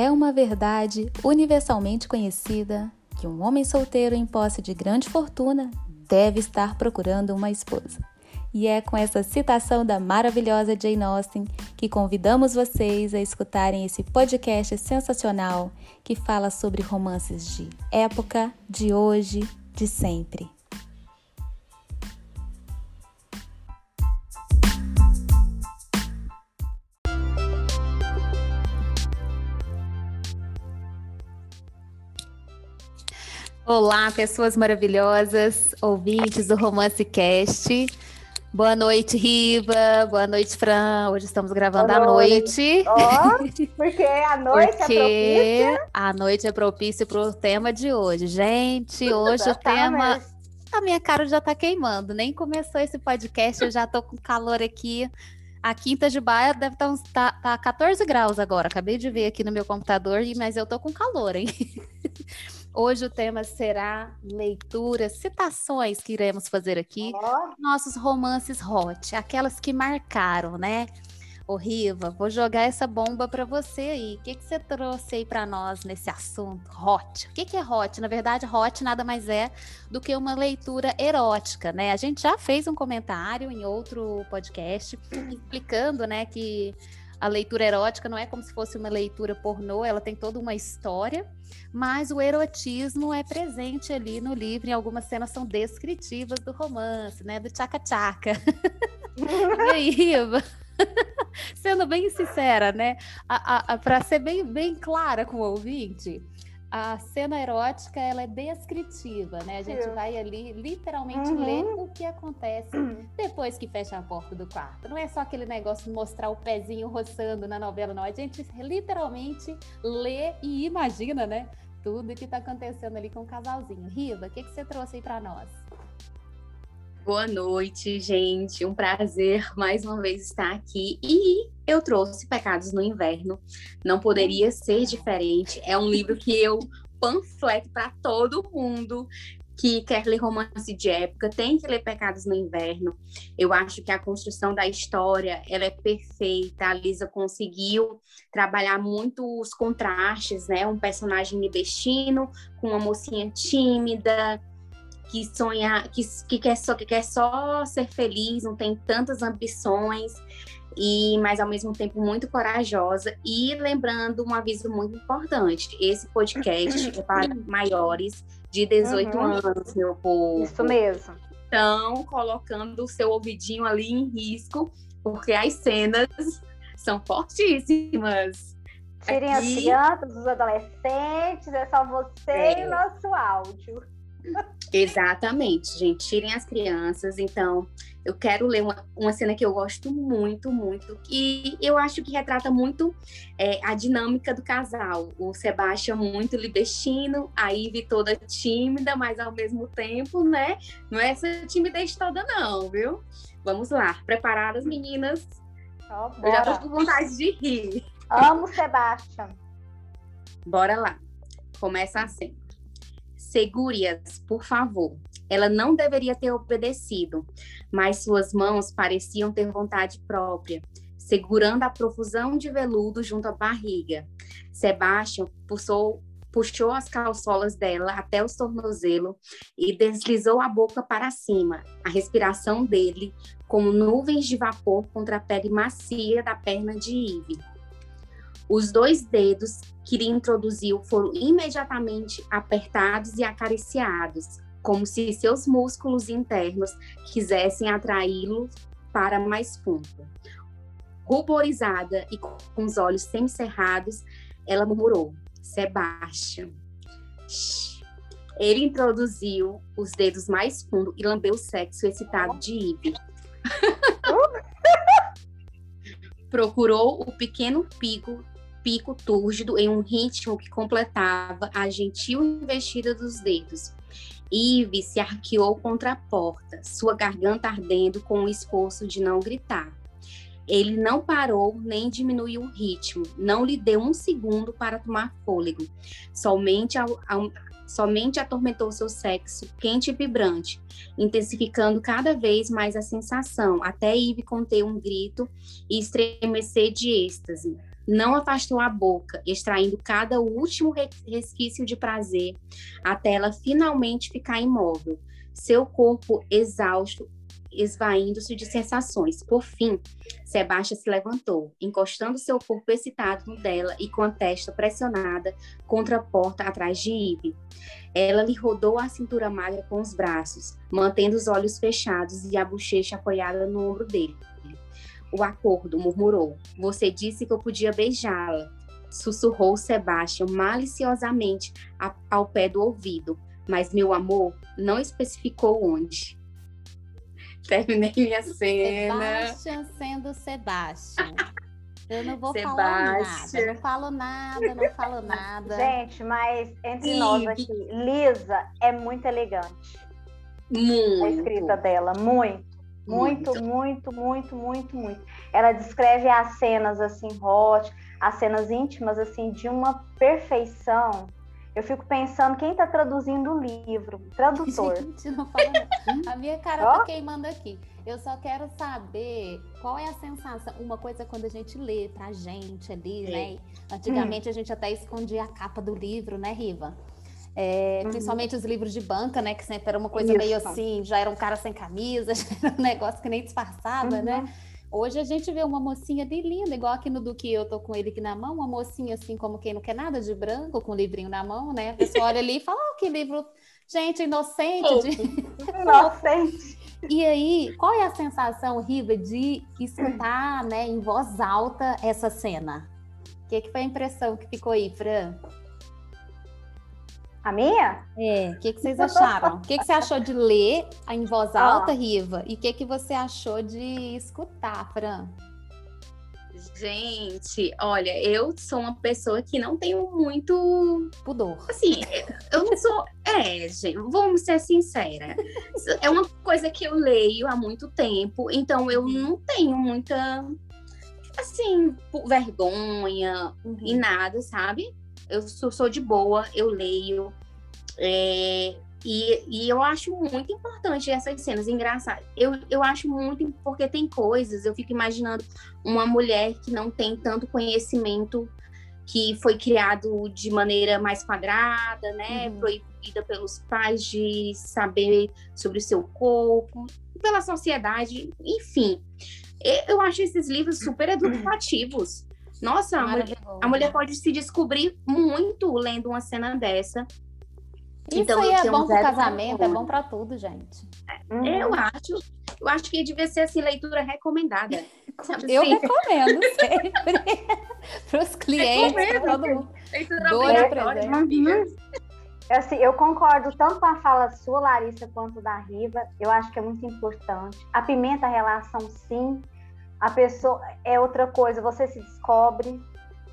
É uma verdade universalmente conhecida que um homem solteiro em posse de grande fortuna deve estar procurando uma esposa. E é com essa citação da maravilhosa Jane Austen que convidamos vocês a escutarem esse podcast sensacional que fala sobre romances de época, de hoje, de sempre. Olá, pessoas maravilhosas, ouvintes do Romance Cast. Boa noite, Riva. Boa noite, Fran. Hoje estamos gravando à noite. Oh, porque a noite é porque é propícia. A noite é propícia para o tema de hoje. Gente, hoje o tema. A minha cara já está queimando. Nem começou esse podcast, eu já estou com calor aqui. A Quinta de Baia deve estar tá tá, tá 14 graus agora. Acabei de ver aqui no meu computador, mas eu tô com calor, hein? Hoje o tema será leituras, citações que iremos fazer aqui. Oh. Nossos romances hot, aquelas que marcaram, né? Ô Riva, vou jogar essa bomba para você aí. O que, que você trouxe aí para nós nesse assunto hot? O que, que é hot? Na verdade, hot nada mais é do que uma leitura erótica, né? A gente já fez um comentário em outro podcast explicando, né, que a leitura erótica não é como se fosse uma leitura pornô, ela tem toda uma história, mas o erotismo é presente ali no livro, e algumas cenas são descritivas do romance, né? Do tchaca-tchaca. e aí, Iva? Sendo bem sincera, né? Para ser bem, bem clara com o ouvinte, a cena erótica ela é descritiva, né? A gente vai ali literalmente uhum. ler o que acontece depois que fecha a porta do quarto. Não é só aquele negócio de mostrar o pezinho roçando na novela, não. A gente literalmente lê e imagina, né? Tudo que tá acontecendo ali com o casalzinho. Riva, o que, que você trouxe aí para nós? Boa noite, gente. Um prazer mais uma vez estar aqui. E eu trouxe Pecados no Inverno. Não poderia ser diferente. É um livro que eu panfleto para todo mundo que quer ler romance de época, tem que ler Pecados no Inverno. Eu acho que a construção da história, ela é perfeita. A Lisa conseguiu trabalhar muito os contrastes, né? Um personagem libertino com uma mocinha tímida, que sonha, que, que, quer só, que quer só ser feliz, não tem tantas ambições, e mas ao mesmo tempo muito corajosa. E lembrando um aviso muito importante: esse podcast é para maiores de 18 uhum. anos, meu povo. Isso mesmo. Estão colocando o seu ouvidinho ali em risco, porque as cenas são fortíssimas. Tirem Aqui... as crianças, os adolescentes, é só você é. e o nosso áudio. Exatamente, gente. Tirem as crianças. Então, eu quero ler uma, uma cena que eu gosto muito, muito. E eu acho que retrata muito é, a dinâmica do casal. O Sebastião muito libertino, a Ivy toda tímida, mas ao mesmo tempo, né? Não é essa timidez toda, não, viu? Vamos lá. Preparadas, meninas? Oh, eu já tô com vontade de rir. Amo Sebastião. Bora lá. Começa assim. Segure-as, por favor. Ela não deveria ter obedecido, mas suas mãos pareciam ter vontade própria, segurando a profusão de veludo junto à barriga. Sebastian puxou, puxou as calçolas dela até os tornozelos e deslizou a boca para cima. A respiração dele, como nuvens de vapor contra a pele macia da perna de Eve. Os dois dedos que lhe introduziu foram imediatamente apertados e acariciados, como se seus músculos internos quisessem atraí-lo para mais fundo. Ruborizada e com os olhos semicerrados, ela murmurou: Sebastian. Ele introduziu os dedos mais fundo e lambeu o sexo excitado de Ivy. Procurou o pequeno pico pico túrgido em um ritmo que completava a gentil investida dos dedos. Ive se arqueou contra a porta, sua garganta ardendo com o esforço de não gritar. Ele não parou nem diminuiu o ritmo, não lhe deu um segundo para tomar fôlego. Somente, ao, ao, somente atormentou seu sexo quente e vibrante, intensificando cada vez mais a sensação, até Ive conter um grito e estremecer de êxtase. Não afastou a boca, extraindo cada último resquício de prazer, até ela finalmente ficar imóvel, seu corpo exausto, esvaindo-se de sensações. Por fim, Sebastião se levantou, encostando seu corpo excitado no dela e com a testa pressionada contra a porta atrás de Ive. Ela lhe rodou a cintura magra com os braços, mantendo os olhos fechados e a bochecha apoiada no ombro dele. O acordo, murmurou. Você disse que eu podia beijá-la. Sussurrou Sebastião maliciosamente ao pé do ouvido, mas meu amor não especificou onde. Terminei minha cena. Sebastião sendo Sebastião. Eu não vou Sebastião. falar nada, não falo nada, não falo nada. Gente, mas entre Sim. nós aqui, Lisa é muito elegante. Muito. A escrita dela, muito. Muito, muito, muito, muito, muito. Ela descreve as cenas assim, hot, as cenas íntimas assim de uma perfeição. Eu fico pensando quem está traduzindo o livro, tradutor. Gente, não fala A minha cara oh? tá queimando aqui. Eu só quero saber qual é a sensação. Uma coisa é quando a gente lê pra gente ali, Sim. né? Antigamente hum. a gente até escondia a capa do livro, né, Riva? É, uhum. Principalmente os livros de banca, né? Que sempre era uma coisa Isso. meio assim, já era um cara sem camisa, já era um negócio que nem disfarçava, né? uhum. né? Hoje a gente vê uma mocinha de linda, igual aqui no do que eu tô com ele aqui na mão, uma mocinha assim, como quem não quer nada de branco, com o livrinho na mão, né? A pessoa olha ali e fala, oh, que livro, gente, inocente. De... Inocente. E aí, qual é a sensação, Riva, de escutar, né, em voz alta essa cena? O que, que foi a impressão que ficou aí, Fran? A minha? É. O que, que vocês acharam? O que, que você achou de ler em voz alta, Riva? E o que, que você achou de escutar, Fran? Gente, olha, eu sou uma pessoa que não tenho muito pudor. Assim, eu não sou. É, gente, vamos ser sincera. É uma coisa que eu leio há muito tempo, então eu não tenho muita, assim, vergonha uhum. e nada, sabe? Eu sou, sou de boa, eu leio. É, e, e, eu acho muito importante essas cenas, engraçadas. Eu, eu acho muito, porque tem coisas, eu fico imaginando uma mulher que não tem tanto conhecimento, que foi criado de maneira mais quadrada, né? Uhum. Proibida pelos pais de saber sobre o seu corpo, pela sociedade, enfim. Eu acho esses livros super educativos. Nossa, a mulher, a mulher, pode se descobrir muito lendo uma cena dessa. Isso então, aí é bom para casamento, é bom para tudo, gente. Uhum. Eu acho, eu acho que devia ser assim leitura recomendada. Eu assim. recomendo sempre para os clientes, para todo mundo. Leitura presente. Assim, eu concordo tanto com a fala sua, Larissa, quanto da Riva. Eu acho que é muito importante. A pimenta a relação, sim a pessoa é outra coisa, você se descobre,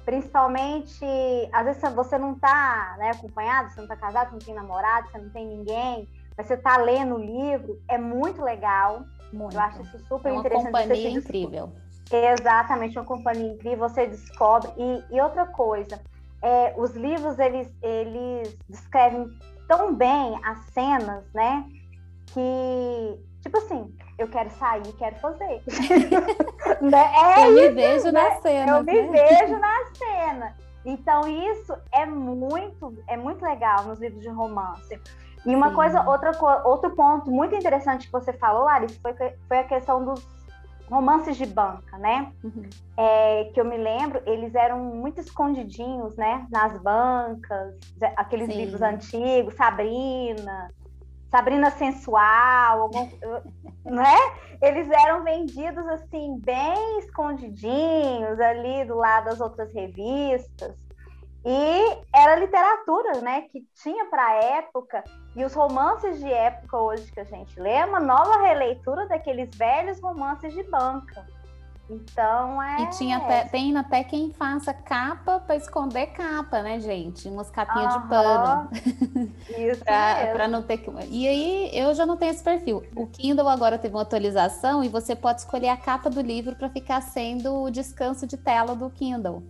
principalmente, às vezes você não está né, acompanhado, você não está casado, você não tem namorado, você não tem ninguém, mas você está lendo o livro, é muito legal. Muito. Eu acho isso super é uma interessante. Uma companhia incrível. Exatamente, uma companhia incrível, você descobre. E, e outra coisa, é, os livros, eles, eles descrevem tão bem as cenas, né? Que, tipo assim, eu quero sair, quero fazer. né? é eu isso, me vejo né? na cena. Eu me né? vejo na cena. Então, isso é muito, é muito legal nos livros de romance. E uma Sim. coisa, outra, outro ponto muito interessante que você falou, Larissa, foi, foi a questão dos romances de banca, né? Uhum. É, que eu me lembro, eles eram muito escondidinhos, né? Nas bancas, aqueles Sim. livros antigos, Sabrina, Sabrina Sensual, algum, né? Eles eram vendidos assim, bem escondidinhos ali do lado das outras revistas. E era literatura, né, que tinha para a época, e os romances de época hoje que a gente lê é uma nova releitura daqueles velhos romances de banca. Então é. E tinha até, tem até quem faça capa para esconder capa, né, gente? Umas capinhas uhum. de pano. Isso. para não ter que. E aí eu já não tenho esse perfil. O Kindle agora teve uma atualização e você pode escolher a capa do livro para ficar sendo o descanso de tela do Kindle.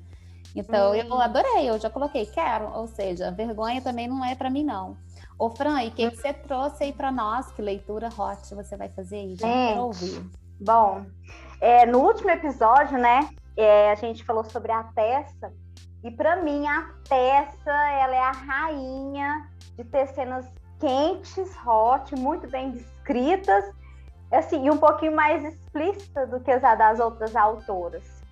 Então hum. eu adorei, eu já coloquei, quero. Ou seja, vergonha também não é para mim, não. Ô, Fran, e o que, que você trouxe aí para nós? Que leitura hot você vai fazer aí? Já Gente, ouvir. Bom, é, no último episódio, né, é, a gente falou sobre a Tessa, e para mim a Tessa, ela é a rainha de ter cenas quentes, hot, muito bem descritas, assim, e um pouquinho mais explícita do que as das outras autoras.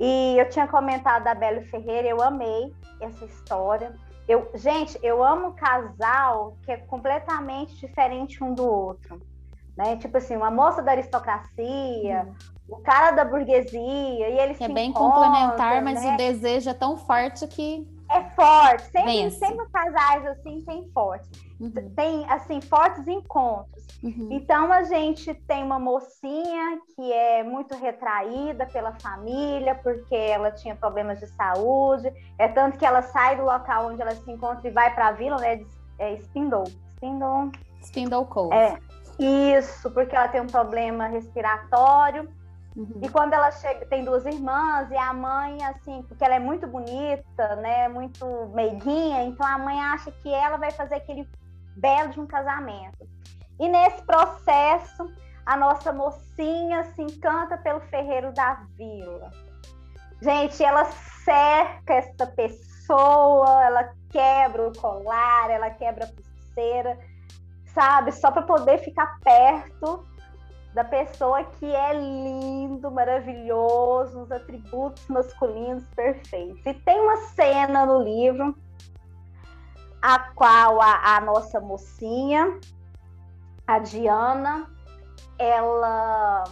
E eu tinha comentado da Bela Ferreira, eu amei essa história. Eu, gente, eu amo casal que é completamente diferente um do outro. Né? Tipo assim, uma moça da aristocracia. O cara da burguesia, e eles É bem complementar, mas né? o desejo é tão forte que é forte. Sempre, sempre casais assim tem forte. Uhum. Tem assim fortes encontros. Uhum. Então a gente tem uma mocinha que é muito retraída pela família porque ela tinha problemas de saúde. É tanto que ela sai do local onde ela se encontra e vai para a vila, né? É Spindle. Spindle. Spindle Cove. É. Isso, porque ela tem um problema respiratório. Uhum. E quando ela chega, tem duas irmãs e a mãe, assim, porque ela é muito bonita, né, muito meiguinha, então a mãe acha que ela vai fazer aquele belo de um casamento. E nesse processo, a nossa mocinha se encanta pelo ferreiro da vila. Gente, ela cerca essa pessoa, ela quebra o colar, ela quebra a pulseira, sabe? Só para poder ficar perto da pessoa que é lindo, maravilhoso, os atributos masculinos perfeitos. E tem uma cena no livro a qual a, a nossa mocinha, a Diana, ela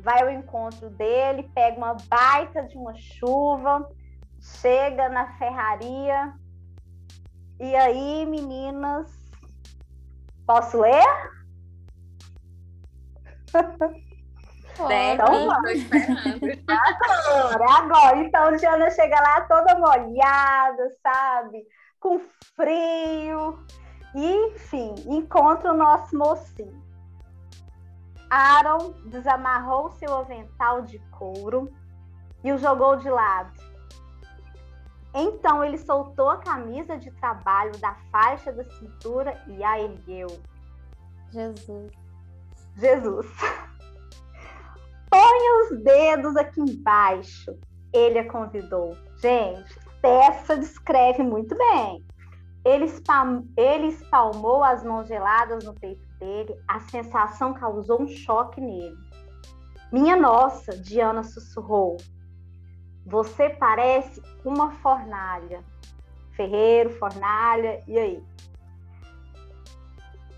vai ao encontro dele, pega uma baita de uma chuva, chega na ferraria. E aí, meninas, posso ler? Deve, então. Agora, agora. Então, Diana chega lá toda molhada, sabe? Com frio. E, enfim, encontra o nosso mocinho. Aaron desamarrou seu avental de couro e o jogou de lado. Então ele soltou a camisa de trabalho da faixa da cintura e a ergueu. Jesus. Jesus. Ponha os dedos aqui embaixo. Ele a convidou. Gente, Tessa descreve muito bem. Ele, espalmou, ele espalmou as mãos geladas no peito dele. A sensação causou um choque nele. Minha nossa, Diana sussurrou. Você parece uma fornalha. Ferreiro, fornalha, e aí?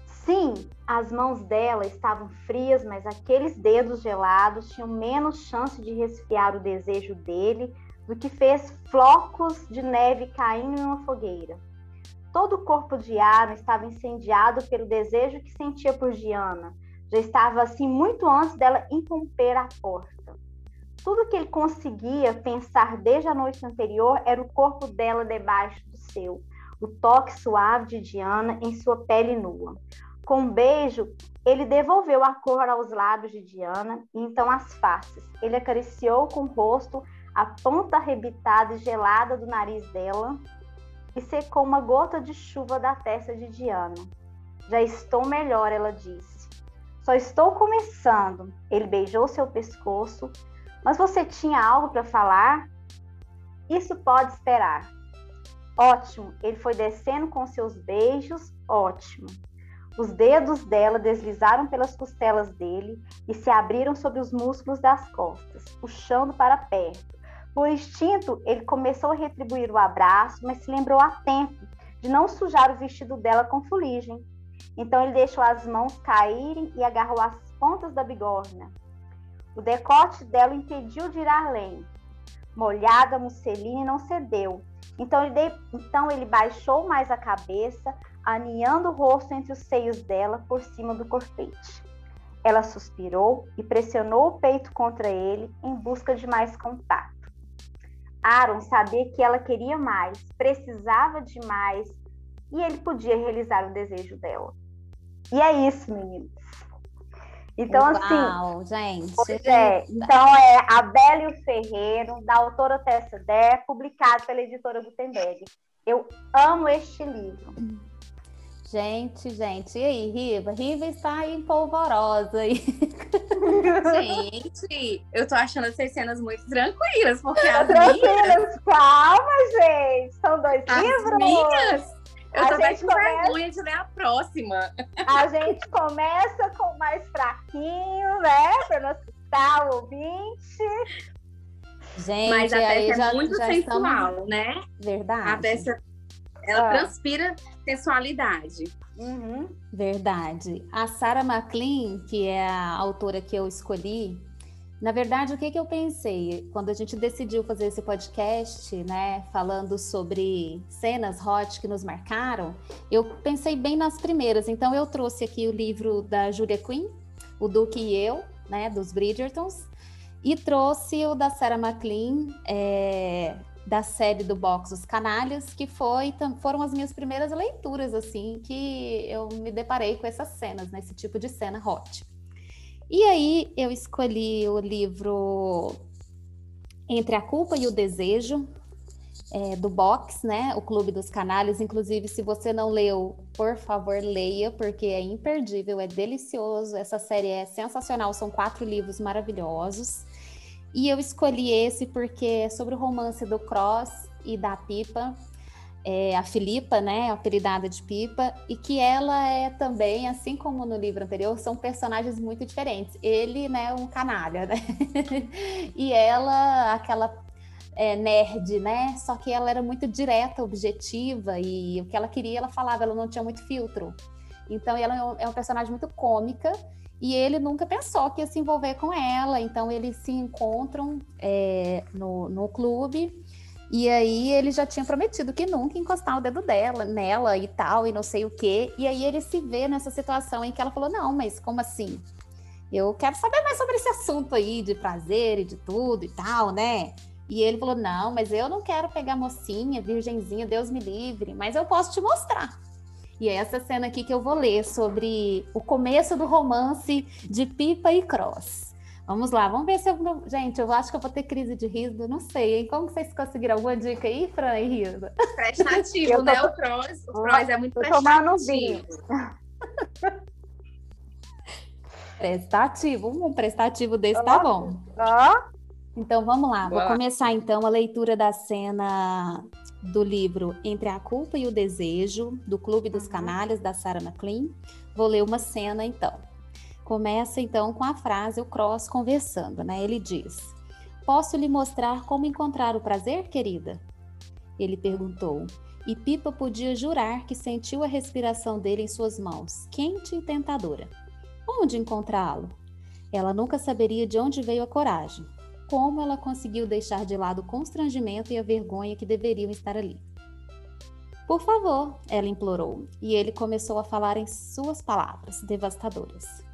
Sim, as mãos dela estavam frias, mas aqueles dedos gelados tinham menos chance de resfriar o desejo dele do que fez flocos de neve caindo em uma fogueira. Todo o corpo de Aaron estava incendiado pelo desejo que sentia por Diana. Já estava assim muito antes dela interromper a porta. Tudo que ele conseguia pensar desde a noite anterior era o corpo dela debaixo do seu, o toque suave de Diana em sua pele nua. Com um beijo, ele devolveu a cor aos lábios de Diana e então as faces. Ele acariciou com o rosto a ponta arrebitada e gelada do nariz dela e secou uma gota de chuva da testa de Diana. Já estou melhor, ela disse. Só estou começando. Ele beijou seu pescoço. Mas você tinha algo para falar? Isso pode esperar. Ótimo. Ele foi descendo com seus beijos. Ótimo. Os dedos dela deslizaram pelas costelas dele e se abriram sobre os músculos das costas, puxando para perto. Por instinto, ele começou a retribuir o abraço, mas se lembrou a tempo de não sujar o vestido dela com fuligem. Então ele deixou as mãos caírem e agarrou as pontas da bigorna. O decote dela o impediu de ir além. Molhada, musseline não cedeu. Então ele, de... então ele baixou mais a cabeça, aninhando o rosto entre os seios dela por cima do corpete. Ela suspirou e pressionou o peito contra ele em busca de mais contato. Aaron sabia que ela queria mais, precisava de mais e ele podia realizar o desejo dela. E é isso, meninos. Então, Uau, assim. gente. Pois é. Então, é A Bela e o Ferreiro, da autora Tessa Der, publicado pela editora Gutenberg. Eu amo este livro. Gente, gente, e aí, Riva? Riva está aí polvorosa aí. Gente, eu tô achando essas cenas muito tranquilas, porque as tranquilas, minhas... calma, gente. São dois as livros. Minhas? Eu a tô até com começa... vergonha de ler a próxima. A gente começa com mais fraquinho, né? Pra não assustar o ouvinte. Gente, Mas a peça é já, muito já sensual, estamos... né? Verdade. A peça, ela ah. transpira sensualidade. Uhum. Verdade. A Sarah McLean, que é a autora que eu escolhi, na verdade, o que, que eu pensei quando a gente decidiu fazer esse podcast, né, falando sobre cenas hot que nos marcaram? Eu pensei bem nas primeiras. Então, eu trouxe aqui o livro da Julia Quinn, O Duque e Eu, né, dos Bridgertons, e trouxe o da Sarah McLean, é, da série do box Os Canalhas, que foi, foram as minhas primeiras leituras, assim, que eu me deparei com essas cenas, né, esse tipo de cena hot. E aí eu escolhi o livro Entre a Culpa e o Desejo, é, do Box, né? O Clube dos Canalhas. Inclusive, se você não leu, por favor, leia, porque é imperdível, é delicioso. Essa série é sensacional, são quatro livros maravilhosos. E eu escolhi esse porque é sobre o romance do Cross e da Pipa, é, a Filipa, né, apelidada de Pipa, e que ela é também, assim como no livro anterior, são personagens muito diferentes. Ele, né, um canalha, né? e ela, aquela é, nerd, né? Só que ela era muito direta, objetiva, e o que ela queria, ela falava, ela não tinha muito filtro. Então, ela é um, é personagem muito cômica, e ele nunca pensou que ia se envolver com ela, então eles se encontram é, no, no clube. E aí ele já tinha prometido que nunca encostar o dedo dela, nela e tal, e não sei o quê. E aí ele se vê nessa situação em que ela falou: não, mas como assim? Eu quero saber mais sobre esse assunto aí de prazer e de tudo e tal, né? E ele falou: não, mas eu não quero pegar mocinha, virgenzinha, Deus me livre, mas eu posso te mostrar. E é essa cena aqui que eu vou ler sobre o começo do romance de Pipa e Cross. Vamos lá, vamos ver se eu. Gente, eu acho que eu vou ter crise de riso, não sei, hein? Como vocês conseguiram alguma dica aí, Fran e Risa? Prestativo, tô... né? O Cross, o Cross é muito prestativo. prestativo, um prestativo desse tá bom. Então vamos lá, vou começar então a leitura da cena do livro Entre a Culpa e o Desejo, do Clube dos. Canalhas, da Sarah McLean. Vou ler uma cena então. Começa então com a frase o Cross conversando, né? Ele diz: Posso lhe mostrar como encontrar o prazer, querida? Ele perguntou, e Pipa podia jurar que sentiu a respiração dele em suas mãos, quente e tentadora. Onde encontrá-lo? Ela nunca saberia de onde veio a coragem, como ela conseguiu deixar de lado o constrangimento e a vergonha que deveriam estar ali. Por favor, ela implorou, e ele começou a falar em suas palavras devastadoras.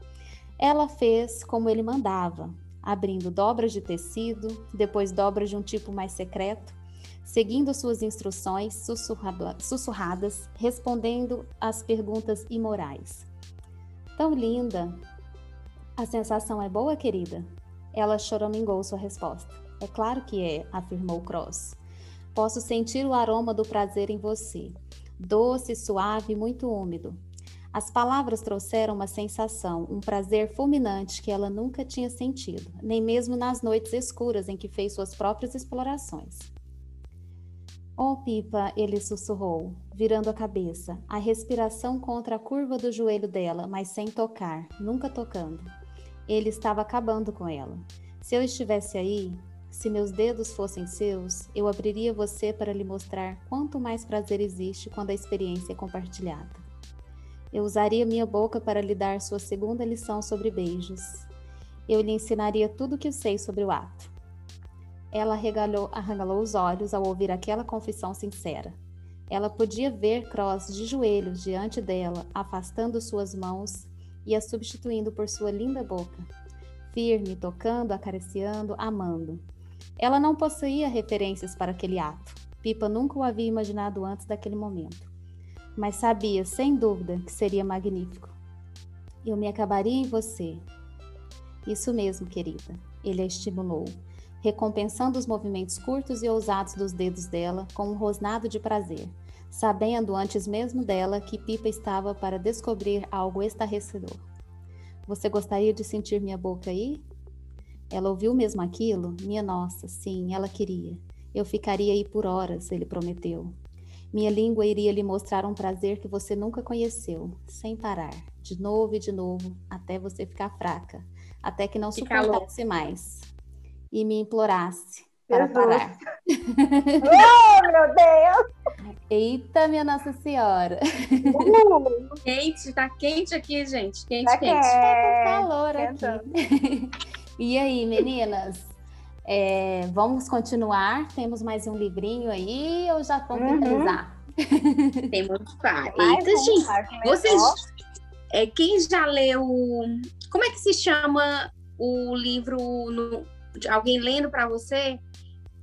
Ela fez como ele mandava, abrindo dobras de tecido, depois dobras de um tipo mais secreto, seguindo suas instruções sussurrada, sussurradas, respondendo às perguntas imorais. Tão linda! A sensação é boa, querida? Ela choramingou sua resposta. É claro que é, afirmou Cross. Posso sentir o aroma do prazer em você. Doce, suave, muito úmido. As palavras trouxeram uma sensação, um prazer fulminante que ela nunca tinha sentido, nem mesmo nas noites escuras em que fez suas próprias explorações. Oh, Pipa, ele sussurrou, virando a cabeça, a respiração contra a curva do joelho dela, mas sem tocar, nunca tocando. Ele estava acabando com ela. Se eu estivesse aí, se meus dedos fossem seus, eu abriria você para lhe mostrar quanto mais prazer existe quando a experiência é compartilhada. Eu usaria minha boca para lhe dar sua segunda lição sobre beijos. Eu lhe ensinaria tudo o que sei sobre o ato. Ela arregalou, arregalou os olhos ao ouvir aquela confissão sincera. Ela podia ver Cross de joelhos diante dela, afastando suas mãos e substituindo por sua linda boca, firme, tocando, acariciando, amando. Ela não possuía referências para aquele ato. Pipa nunca o havia imaginado antes daquele momento. Mas sabia, sem dúvida, que seria magnífico. Eu me acabaria em você. Isso mesmo, querida. Ele a estimulou, recompensando os movimentos curtos e ousados dos dedos dela com um rosnado de prazer, sabendo antes mesmo dela que Pipa estava para descobrir algo estarrecedor. Você gostaria de sentir minha boca aí? Ela ouviu mesmo aquilo? Minha nossa, sim, ela queria. Eu ficaria aí por horas, ele prometeu. Minha língua iria lhe mostrar um prazer que você nunca conheceu, sem parar, de novo e de novo, até você ficar fraca, até que não suportasse mais e me implorasse para Jesus. parar. oh, meu Deus! Eita, minha Nossa Senhora! Uh, quente, tá quente aqui, gente. Quente, tá quente. Tá calor aqui. e aí, meninas? É, vamos continuar? Temos mais um livrinho aí ou já vamos uhum. finalizar? Temos vários. Eita, gente, vocês. É, quem já leu. Como é que se chama o livro? No, alguém lendo para você?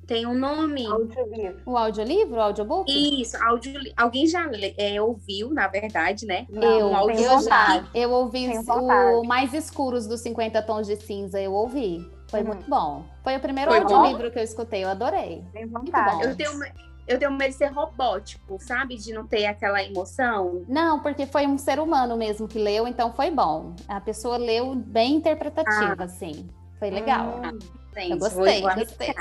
Tem um nome? Audiolivro. O audiolivro? O audiobook? Isso, audio, alguém já é, ouviu, na verdade, né? Não, eu, um eu já. Eu ouvi o Mais Escuros dos 50 Tons de Cinza, eu ouvi. Foi hum. muito bom. Foi o primeiro Foi audiolivro bom? que eu escutei, eu adorei. Tem vontade. Eu tenho, eu tenho medo de ser robótico, sabe? De não ter aquela emoção. Não, porque foi um ser humano mesmo que leu, então foi bom. A pessoa leu bem interpretativa, ah. assim. Foi legal. Hum. Eu gostei, gostei.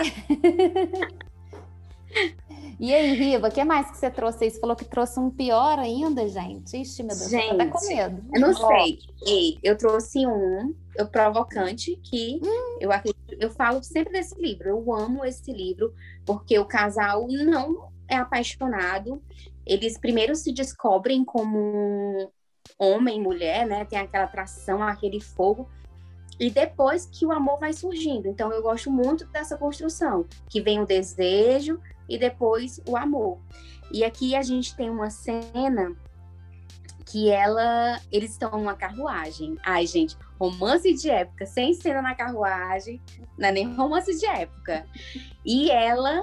e aí, Riva, o que mais que você trouxe? Você falou que trouxe um pior ainda, gente. Ixi, meu Deus, gente, até com medo. Eu não sei. Ei, eu trouxe um eu, provocante que hum. eu acredito, eu falo sempre desse livro. Eu amo esse livro porque o casal não é apaixonado. Eles primeiro se descobrem como homem e mulher, né? Tem aquela atração, aquele fogo e depois que o amor vai surgindo. Então eu gosto muito dessa construção, que vem o desejo e depois o amor. E aqui a gente tem uma cena que ela, eles estão numa carruagem. Ai, gente, romance de época, sem cena na carruagem, não é nem romance de época. E ela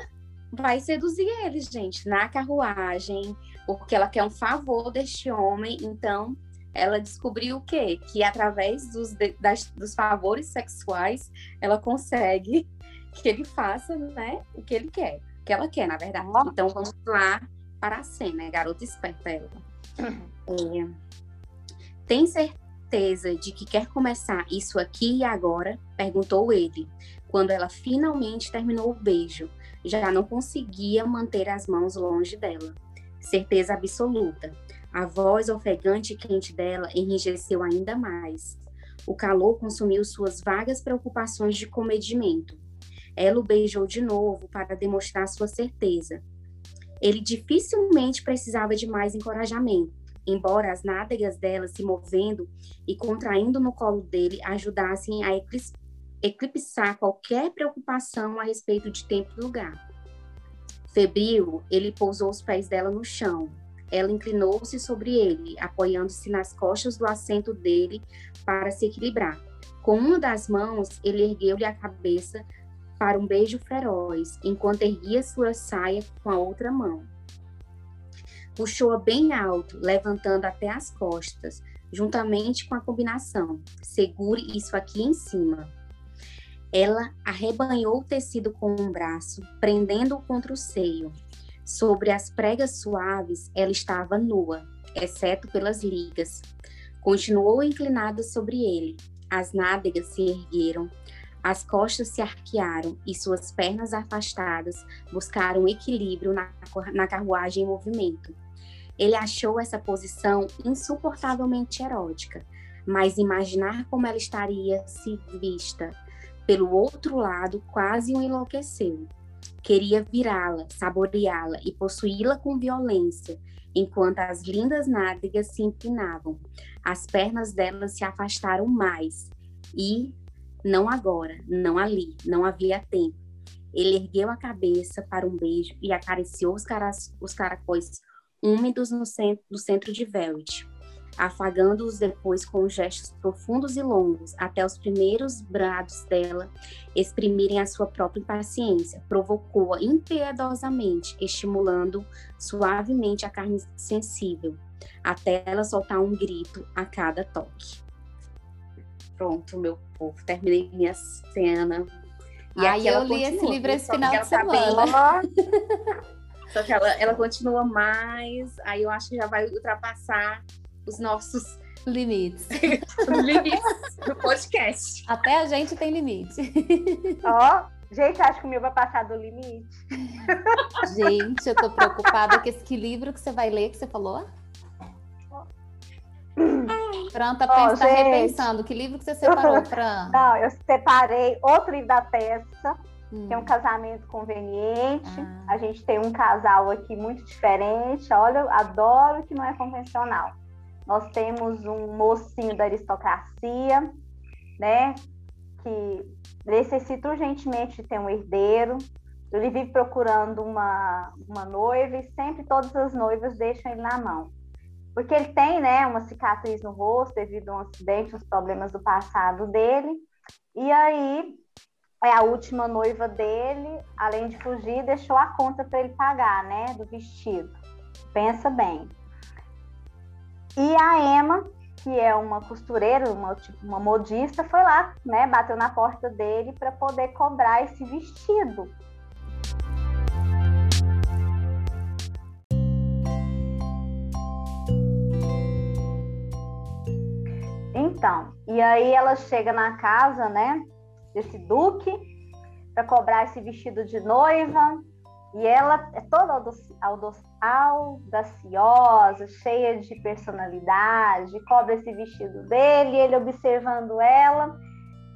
vai seduzir eles, gente, na carruagem, porque ela quer um favor deste homem, então ela descobriu o quê? Que através dos, das, dos favores sexuais, ela consegue que ele faça né, o que ele quer, o que ela quer, na verdade. Então vamos lá para a cena, garota esperta ela. Uhum. É, tem certeza de que quer começar isso aqui e agora? Perguntou ele, quando ela finalmente terminou o beijo. Já não conseguia manter as mãos longe dela. Certeza absoluta. A voz ofegante e quente dela enrijeceu ainda mais. O calor consumiu suas vagas preocupações de comedimento. Ela o beijou de novo para demonstrar sua certeza. Ele dificilmente precisava de mais encorajamento, embora as nádegas dela se movendo e contraindo no colo dele ajudassem a eclipsar qualquer preocupação a respeito de tempo e lugar. Febril, ele pousou os pés dela no chão, ela inclinou-se sobre ele, apoiando-se nas costas do assento dele para se equilibrar. Com uma das mãos, ele ergueu-lhe a cabeça para um beijo feroz, enquanto erguia sua saia com a outra mão. Puxou-a bem alto, levantando até as costas, juntamente com a combinação. Segure isso aqui em cima. Ela arrebanhou o tecido com um braço, prendendo-o contra o seio. Sobre as pregas suaves, ela estava nua, exceto pelas ligas. Continuou inclinada sobre ele. As nádegas se ergueram, as costas se arquearam e suas pernas afastadas buscaram equilíbrio na, na carruagem em movimento. Ele achou essa posição insuportavelmente erótica, mas imaginar como ela estaria se vista pelo outro lado quase o enlouqueceu. Queria virá-la, saboreá-la e possuí-la com violência, enquanto as lindas nádegas se empinavam. As pernas dela se afastaram mais e, não agora, não ali, não havia tempo. Ele ergueu a cabeça para um beijo e acariciou os, os caracóis úmidos no centro, no centro de Velvet afagando-os depois com gestos profundos e longos, até os primeiros brados dela exprimirem a sua própria impaciência. Provocou-a impiedosamente, estimulando suavemente a carne sensível, até ela soltar um grito a cada toque. Pronto, meu povo, terminei minha cena. E Aí eu li esse livro esse final de tá semana. Só que ela, ela continua mais, aí eu acho que já vai ultrapassar os nossos Limites. Limites do podcast. Até a gente tem limite. Ó, gente, acho que o meu vai passar do limite. Gente, eu tô preocupada com esse que livro que você vai ler que você falou? Fran tá, Ó, tá gente. repensando. Que livro que você separou, Fran? Não, eu separei outro livro da peça, Hum. que é um casamento conveniente. Ah. A gente tem um casal aqui muito diferente. Olha, eu adoro que não é convencional. Nós temos um mocinho da aristocracia, né? Que necessita urgentemente de ter um herdeiro. Ele vive procurando uma, uma noiva e sempre todas as noivas deixam ele na mão. Porque ele tem, né, uma cicatriz no rosto devido a um acidente, uns problemas do passado dele. E aí, é a última noiva dele, além de fugir, deixou a conta para ele pagar, né, do vestido. Pensa bem. E a Emma, que é uma costureira, uma, tipo, uma modista, foi lá, né, bateu na porta dele para poder cobrar esse vestido. Então, e aí ela chega na casa, né, desse duque para cobrar esse vestido de noiva. E ela é toda audaci- audaci- audaciosa, cheia de personalidade, cobra esse vestido dele, ele observando ela,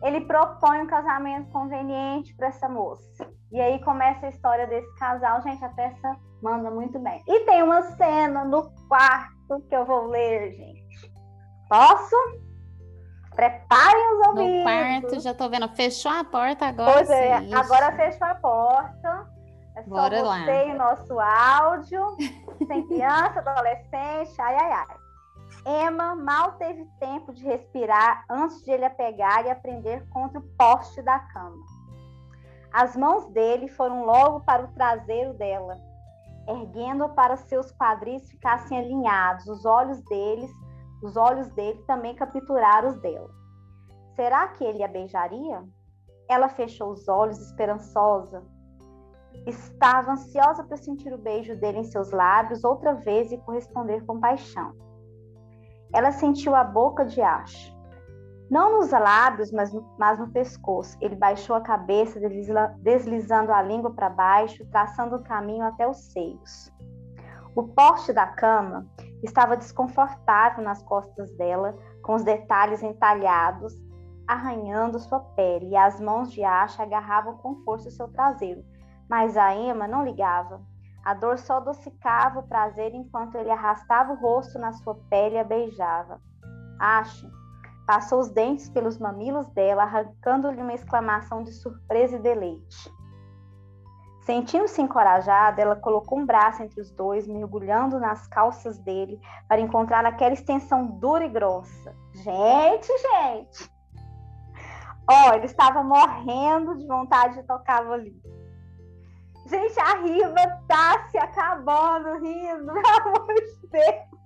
ele propõe um casamento conveniente para essa moça. E aí começa a história desse casal, gente, a peça manda muito bem. E tem uma cena no quarto que eu vou ler, gente. Posso? Preparem os ouvidos. No quarto, já tô vendo. Fechou a porta agora. Pois é, sim. agora fechou a porta. É só Bora lá. você e o nosso áudio. Sem criança, adolescente, ai, ai, ai. Emma mal teve tempo de respirar antes de ele a pegar e a prender contra o poste da cama. As mãos dele foram logo para o traseiro dela, erguendo-a para seus quadris ficassem alinhados. Os olhos deles, os olhos dele também capturaram os dela. Será que ele a beijaria? Ela fechou os olhos, esperançosa. Estava ansiosa para sentir o beijo dele em seus lábios outra vez e corresponder com paixão. Ela sentiu a boca de Ash. Não nos lábios, mas, mas no pescoço. Ele baixou a cabeça, desliza- deslizando a língua para baixo, traçando o caminho até os seios. O poste da cama estava desconfortável nas costas dela, com os detalhes entalhados, arranhando sua pele, e as mãos de Asha agarravam com força o seu traseiro. Mas a Emma não ligava. A dor só adocicava o prazer enquanto ele arrastava o rosto na sua pele e a beijava. Asha passou os dentes pelos mamilos dela, arrancando-lhe uma exclamação de surpresa e deleite. Sentindo-se encorajada, ela colocou um braço entre os dois, mergulhando nas calças dele para encontrar aquela extensão dura e grossa. Gente, gente! Ó, ele estava morrendo de vontade de tocar ali. Gente, a Riva tá se acabando rindo, pelo amor de Deus.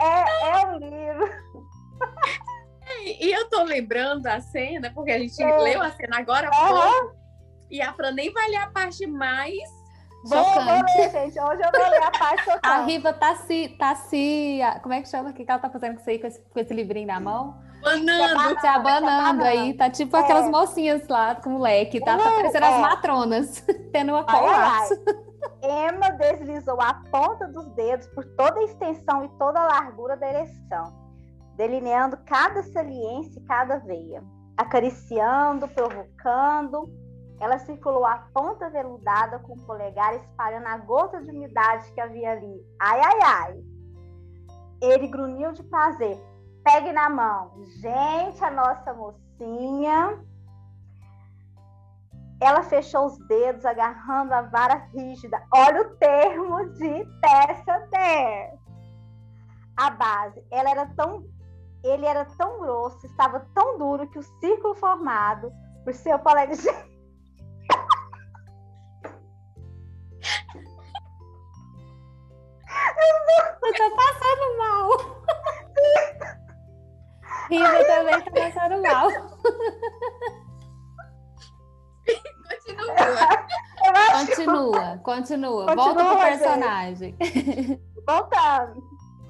É, é um livro. E eu tô lembrando a cena, porque a gente É. leu a cena agora pouco, e a Fran nem vai ler a parte mais. Vou, vou Chocante. ler, gente. Hoje eu vou ler a parte A chocante. Riva tá se, tá se. Como é que chama? O que que ela tá fazendo com isso aí, com esse, com esse livrinho na mão? Banando. Se abanando aí. Tá tipo aquelas É. mocinhas lá com o leque. Tá, tá parecendo é. as matronas. Tendo uma colapso. Emma deslizou a ponta dos dedos por toda a extensão e toda a largura da ereção, delineando cada saliência e cada veia, acariciando, provocando. Ela circulou a ponta veludada com o polegar, espalhando a gota de umidade que havia ali. Ai, ai, ai! Ele grunhiu de prazer. Pegue na mão. Gente, a nossa mocinha. Ela fechou os dedos, agarrando a vara rígida. Olha o termo de peça der. A base, ela era tão, ele era tão grosso, estava tão duro que o círculo formado por seu colega Continua, continua. Continua, Volta pro gente. personagem. voltando.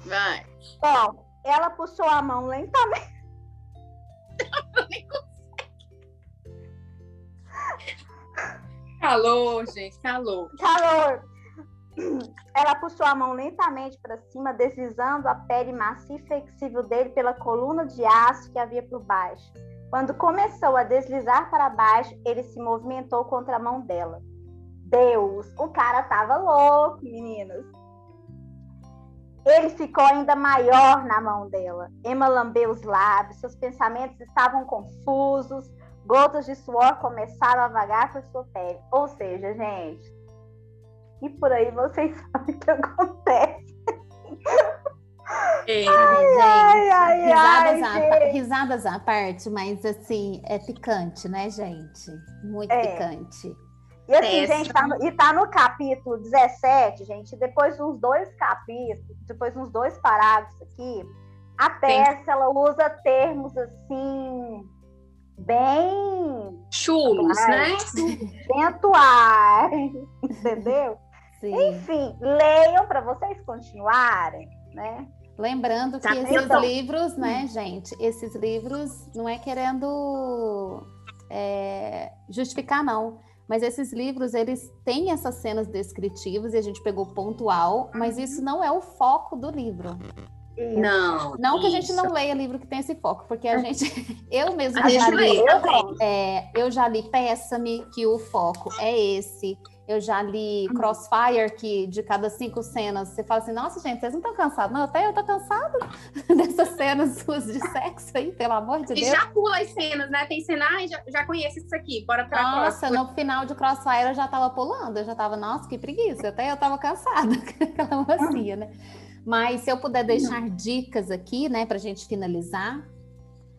Vai. Bom, ela puxou a mão lentamente. Calor, gente, calor. Calor. Ela puxou a mão lentamente para cima, deslizando a pele macia e flexível dele pela coluna de aço que havia por baixo. Quando começou a deslizar para baixo, ele se movimentou contra a mão dela. Deus, o cara tava louco, meninas. Ele ficou ainda maior na mão dela. Emma lambeu os lábios, seus pensamentos estavam confusos, gotas de suor começaram a vagar por sua pele. Ou seja, gente, e por aí vocês sabem o que acontece. É, ai, ai, risadas, ai, a, risadas à parte, mas assim, é picante, né, gente? Muito é. picante. E assim, Essa. gente, tá no, e tá no capítulo 17, gente, depois uns dois capítulos, depois uns dois parágrafos aqui, a Tessa, ela usa termos assim, bem... Chulos, né? Bem atuais, entendeu? Sim. Enfim, leiam para vocês continuarem, né? Lembrando que tá esses livros, né, gente? Esses livros não é querendo é, justificar, não. Mas esses livros, eles têm essas cenas descritivas e a gente pegou pontual, mas isso não é o foco do livro. Não. Não que a gente não leia livro que tem esse foco, porque a gente. Eu mesma já li. É, eu já li Péssame, que o foco é esse. Eu já li. Crossfire, que de cada cinco cenas você fala assim: nossa, gente, vocês não estão cansados? Não, até eu tô cansado dessas cenas suas de sexo aí, pelo amor de e Deus. E já pula as cenas, né? Tem cena, ai, já, já conheço isso aqui, bora pra Nossa, próxima. no final de Crossfire eu já tava pulando, eu já tava, nossa, que preguiça, até eu tava cansada, aquela mocinha, né? Mas se eu puder deixar dicas aqui, né, pra gente finalizar,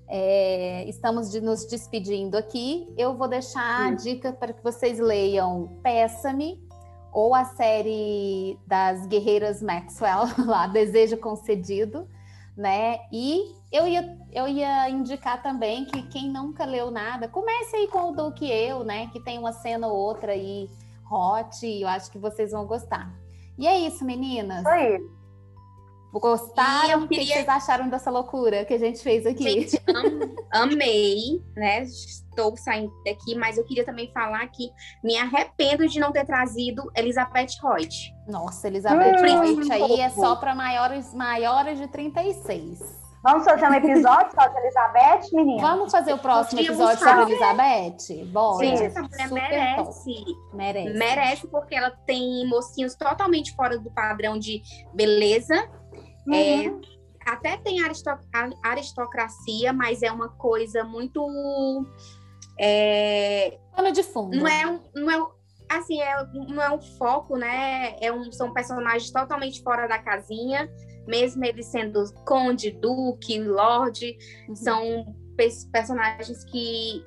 é, estamos de, nos despedindo aqui. Eu vou deixar a dica para que vocês leiam Péssame ou a série das Guerreiras Maxwell, lá, Desejo Concedido, né? E eu ia, eu ia indicar também que quem nunca leu nada, comece aí com o Do Que Eu, né? Que tem uma cena ou outra aí hot, e eu acho que vocês vão gostar. E é isso, meninas. Isso aí. Gostaram? O que vocês acharam dessa loucura que a gente fez aqui? Gente, am amei, né? Estou saindo daqui, mas eu queria também falar que me arrependo de não ter trazido Elizabeth Hoyt. Nossa, Elizabeth hum, Hoyt aí é só para maiores, maiores de 36. Vamos fazer um episódio sobre Elizabeth, menina? Vamos fazer o próximo episódio sobre Elizabeth? Bom, Sim, essa mulher merece. merece. Merece, porque ela tem mocinhos totalmente fora do padrão de beleza uhum. É, até tem aristocracia, mas é uma coisa muito. É, Pano de fundo. Não é, não é assim, é, não é um foco, né? É um, são personagens totalmente fora da casinha, mesmo eles sendo conde, duque, lorde, uhum. são personagens que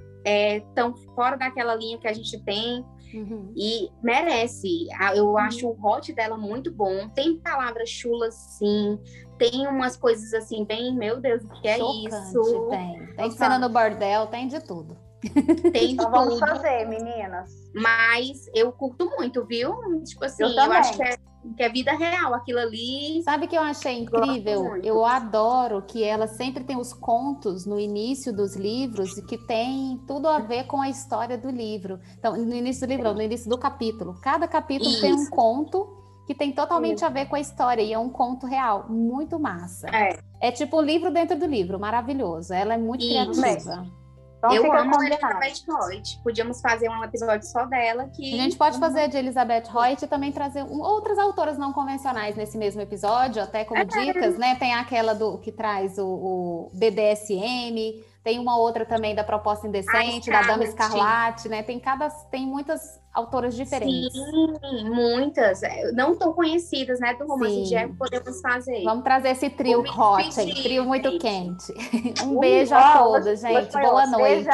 estão é, fora daquela linha que a gente tem. Uhum. E merece. Eu uhum. acho o hot dela muito bom. Tem palavras chulas, sim. Tem umas coisas assim, bem, meu Deus, o que é Chocante, isso? Tem. Tem cena no bordel, tem de tudo. Tem de então vamos fazer, meninas. Mas eu curto muito, viu? Tipo assim, eu, eu acho que é, que é, vida real aquilo ali. Sabe que eu achei incrível? Eu adoro que ela sempre tem os contos no início dos livros que tem tudo a ver com a história do livro. Então, no início do livro, não, no início do capítulo. Cada capítulo Isso. tem um conto que tem totalmente a ver com a história e é um conto real, muito massa. É, é tipo um livro dentro do livro, maravilhoso. Ela é muito Isso. criativa. Então, eu amo a Elizabeth Hoyt. Podíamos fazer um episódio só dela. Que... A gente pode uhum. fazer de Elizabeth Hoyt e também trazer um, outras autoras não convencionais nesse mesmo episódio, até como é. dicas, né? Tem aquela do que traz o, o BDSM, tem uma outra também da Proposta Indecente, da Dama Escarlate, né? Tem cada tem muitas autoras diferentes. Sim, muitas. É, não tão conhecidas, né? Do romance de podemos fazer. Vamos trazer esse trio hot aí, trio muito quente. Um uh, beijo a todos, gente. Boa noite.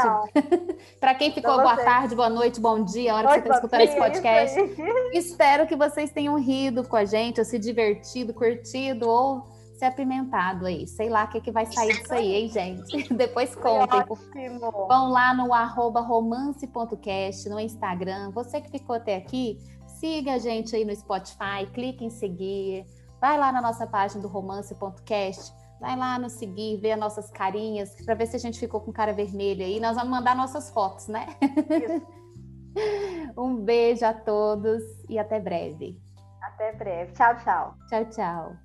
Para quem ficou, boa tarde, boa noite, bom dia, a hora que você está escutando esse podcast. Espero que vocês tenham rido com a gente, ou se divertido, curtido, ou se apimentado aí. Sei lá o que, que vai sair disso aí, hein, gente? Depois contem. Vão lá no arroba romance.cast, no Instagram. Você que ficou até aqui, siga a gente aí no Spotify, clique em seguir. vai lá na nossa página do romance.cast, vai lá nos seguir, ver as nossas carinhas, para ver se a gente ficou com cara vermelha aí. Nós vamos mandar nossas fotos, né? um beijo a todos e até breve. Até breve. Tchau, tchau. Tchau, tchau.